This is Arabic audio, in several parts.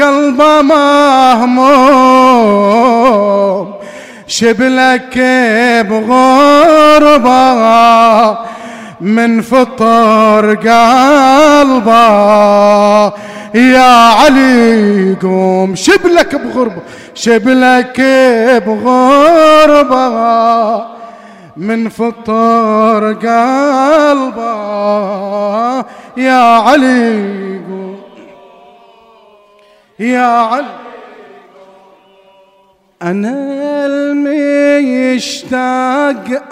قلبه مهموم شبلك بغربة من فطر قلبه. يا علي قوم شبلك بغربة شبلك بغربة من فطر قلبه. يا علي يا علي أنا المشتاق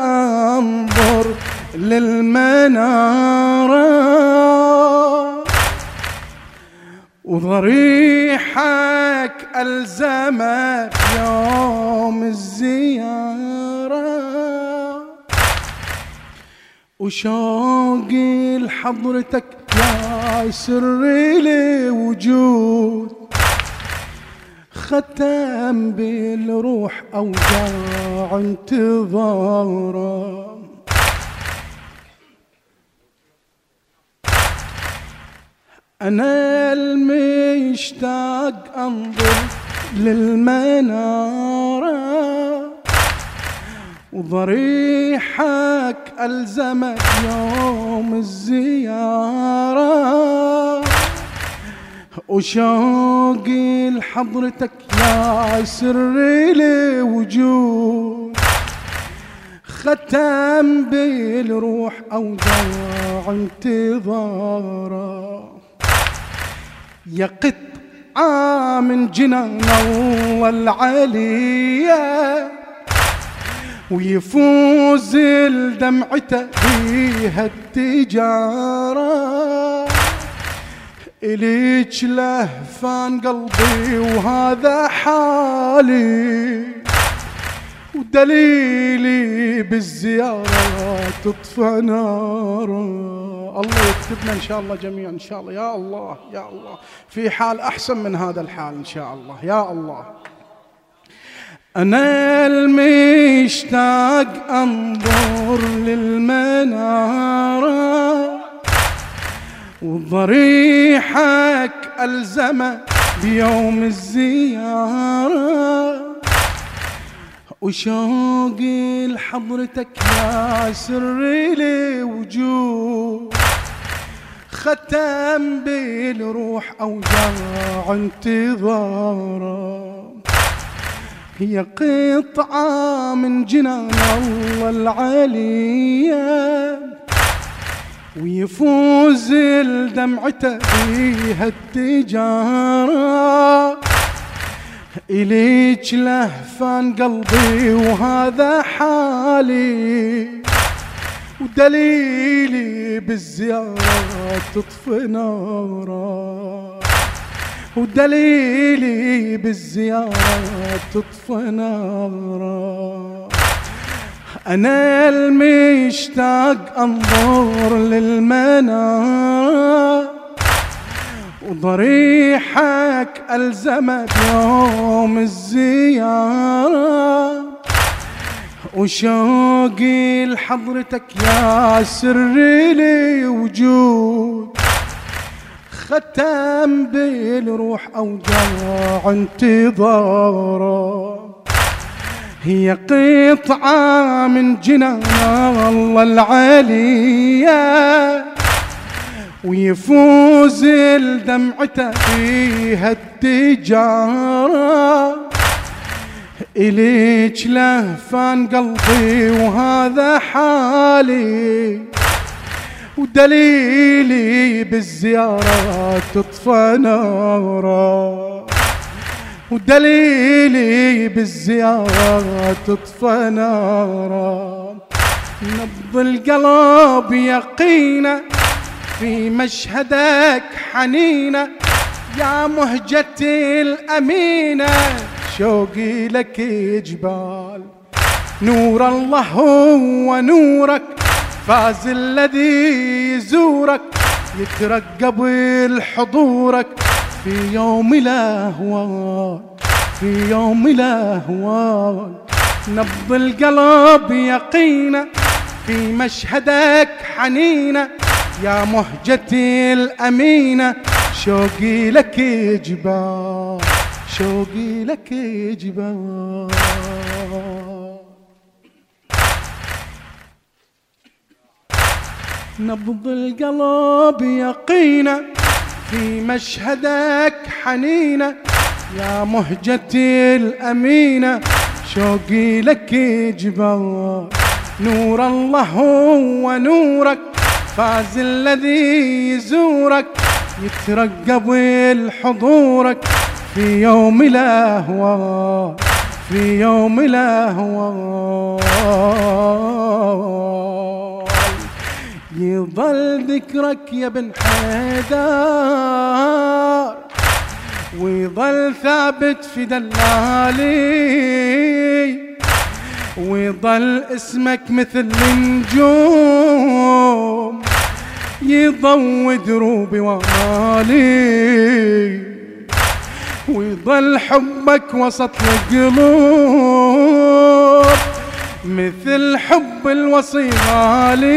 أنظر للمنارة. وضريحك ألزمك يوم الزيارة. وشوقي لحضرتك يا سر لي وجود ختم بالروح أوجاع انتظاره أنا المشتاق أنظر للمنارة وضريحك ألزمك يوم الزيارة. وشوقي لحضرتك يا سر لي وجود. ختم بالروح أوجاع انتظاره يا قطعة من جنان الله العلية ويفوز الدمعته فيها التجارة. إليك لهفان قلبي وهذا حالي ودليلي بالزيارة تطفى نارا. الله يكتبنا إن شاء الله جميعا إن شاء الله. يا الله يا الله. في حال أحسن من هذا الحال إن شاء الله. يا الله. أنا المشتاق أنظر للمنارة وضريحك ألزمه بيوم الزيارة. وشوقي لحضرتك يا سر لي وجود ختم بالروح أوجاع انتظاره هي قطعة من جنان الله العلية ويفوز الدمعته فيها التجارة. إليك لهفان قلبي وهذا حالي. ودليلي بالزيارة تطفي نارا. ودليلي بالزيارة تطفي نارا. أنا المشتاق أنظر للمنار وضريحك ألزمت يوم الزيارة. وشوقي لحضرتك يا سر لي وجود. ختم بالروح أوجاع انتظاره هي قطعة من جنان الله العلية ويفوز الدمعته فيها التجارة. إليك لهفان قلبي وهذا حالي. ودليلي بالزيارة تطفى نارا. ودليلي بالزيارة تطفى نارا. نبض القلب يقينا في مشهدك حنينة يا مهجتي الأمينة شوقي لك جبال نور الله هو نورك فاز الذي يزورك يترقب لحضورك في يوم الأهوال في يوم الأهوال نبض القلب يقينا في مشهدك حنينة يا مهجتي الأمينة شوقي لك جبال شوقي لك جبال نبض القلب يقينا في مشهدك حنينة يا مهجتي الأمينة شوقي لك جبال. نور الله هو نورك فاز الذي يزورك يترقب لحضورك في يوم الاهوال في يوم الاهوال يظل ذكرك يا بن حيدر ويظل ثابت في دلالي ويظل اسمك مثل النجوم يضوي دروبي ومالي ويظل حبك وسط القلوب مثل حب الوصي غالي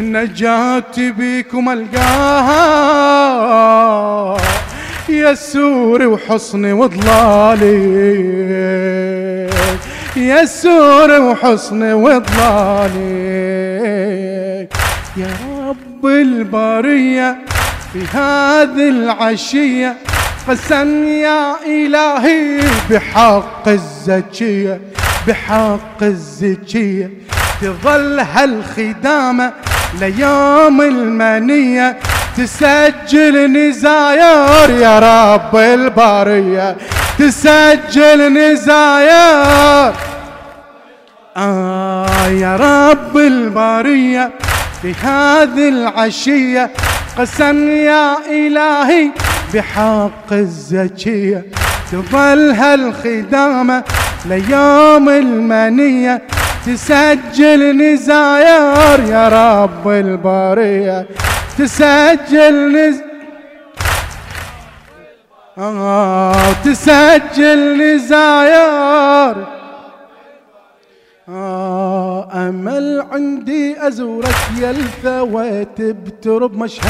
نجاتي بيكم ألقاها. يا سوري وحصني وضلالي يا سوري وحصني وضلالي يا رب البرية في هذه العشية. قسم يا إلهي بحق الزكية بحق الزكية. تظل هالخدامة ليوم المنية تسجل نزاير يا رب البرية. تسجل نزاير آه يا رب البرية في هذه العشية. قسم يا إلهي بحق الزكية تظل هالخدامة ليوم المنية تسجل نزاير يا رب البرية تسجل نز آه تسجل نزاير. آه أمل عندي أزورك يا بترب مشهد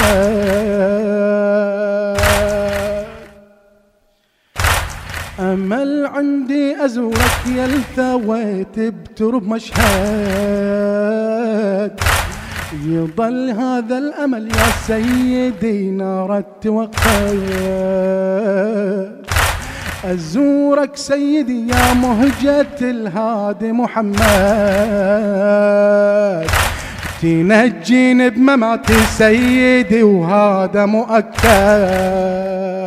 أمل عندي أزورك يا الثويت بترب مشهد. يضل هذا الأمل يا سيدي نار التوقد أزورك سيدي يا مهجة الهادي محمد. تنجيني بمماتي سيدي وهذا مؤكد.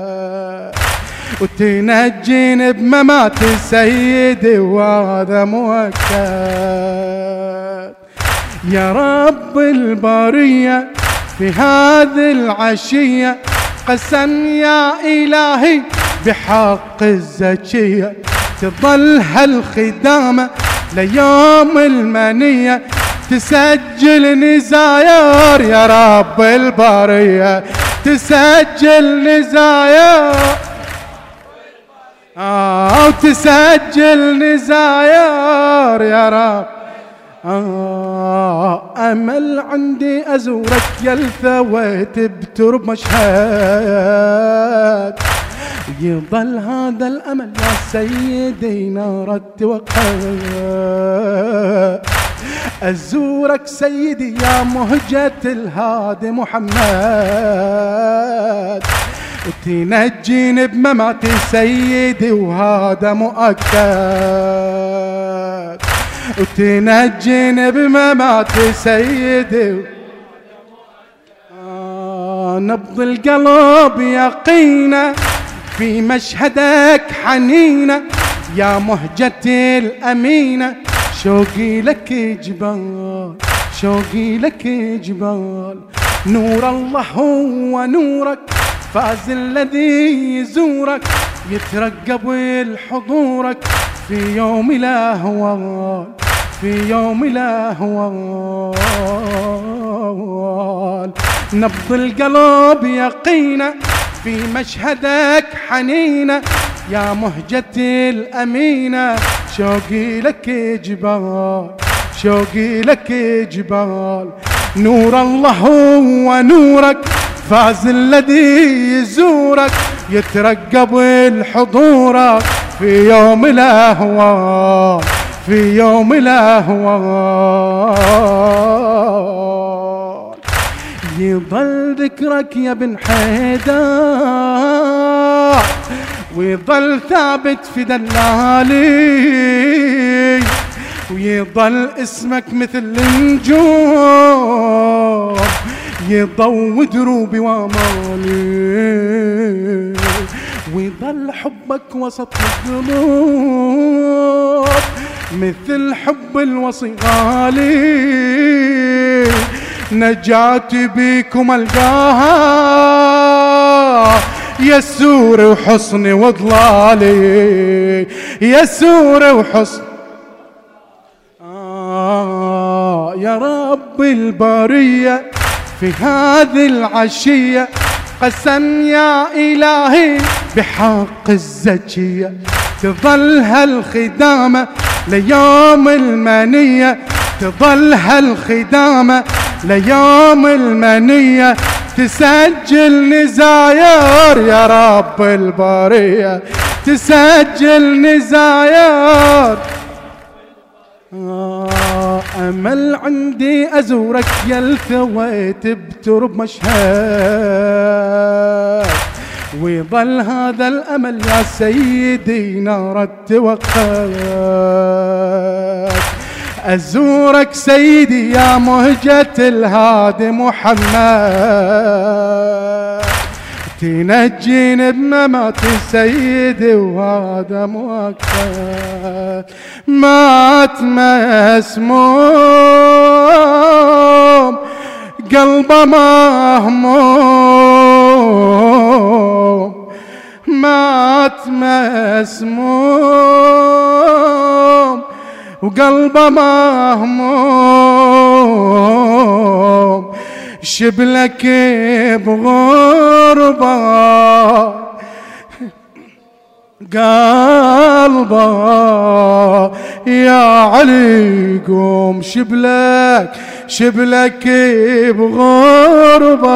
وتنجيني بمماتي سيدي وهذا مؤكد. يا رب البرية في هذه العشية قسم يا إلهي بحق الزكية. تظل هالخدامة ليوم المنية تسجل نزاير يا رب البرية. تسجل نزاير آه وتسجل نزاير يا رب. آه أمل عندي أزورك يا الثويت بترب مشهد. يظل هذا الأمل يا سيدي نار التوقع أزورك سيدي يا مهجة الهادي محمد. وتنجيني بمماتي سيدي وهذا مؤكد. وتنجيني بمماتي سيدي آه نبض القلب يقينا في مشهدك حنينة يا مهجتي الأمينة شوقي لك جبال شوقي لك جبال نور الله هو نورك فاز الذي يزورك يترقب لحضورك في يوم الاهوال في يوم الاهوال نبض القلب يقينا في مشهدك حنينة يا مهجتي الأمينة شوقي لك جبال شوقي لك جبال نور الله هو نورك فاز الذي يزورك يترقب الحضورك في يوم الاهوال في يوم الاهوال يظل ذكرك يا بن حيدر ويظل ثابت في دلالي ويظل اسمك مثل النجوم. يضوي دروبي وامالي ويظل حبك وسط القلوب مثل حب الوصي غالي نجاتي بيكم ألقاها يسور وحصني وضلالي يسور وحصن. آه يا رب البرية. في هذه العشية قسم يا إلهي بحق الزكية تظل هالخدامة ليوم المنية تظل هالخدامة ليوم المنية. تسجل نزاير يا رب البرية تسجل نزاير. أمل عندي أزورك يا الثويت بترب مشهد. ويظل هذا الأمل يا سيدي نار التوقف أزورك سيدي يا مهجة الهادي محمد. تنجيني بممات سيدي وهذا مؤكد. مات مسموم قلبه مهموم مات مسموم وقلبه مهموم شبلك بغربة قلبه يا علي قوم شبلك شبلك بغربة.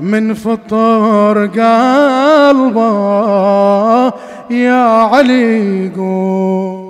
من فطر قلبه يا علي قوم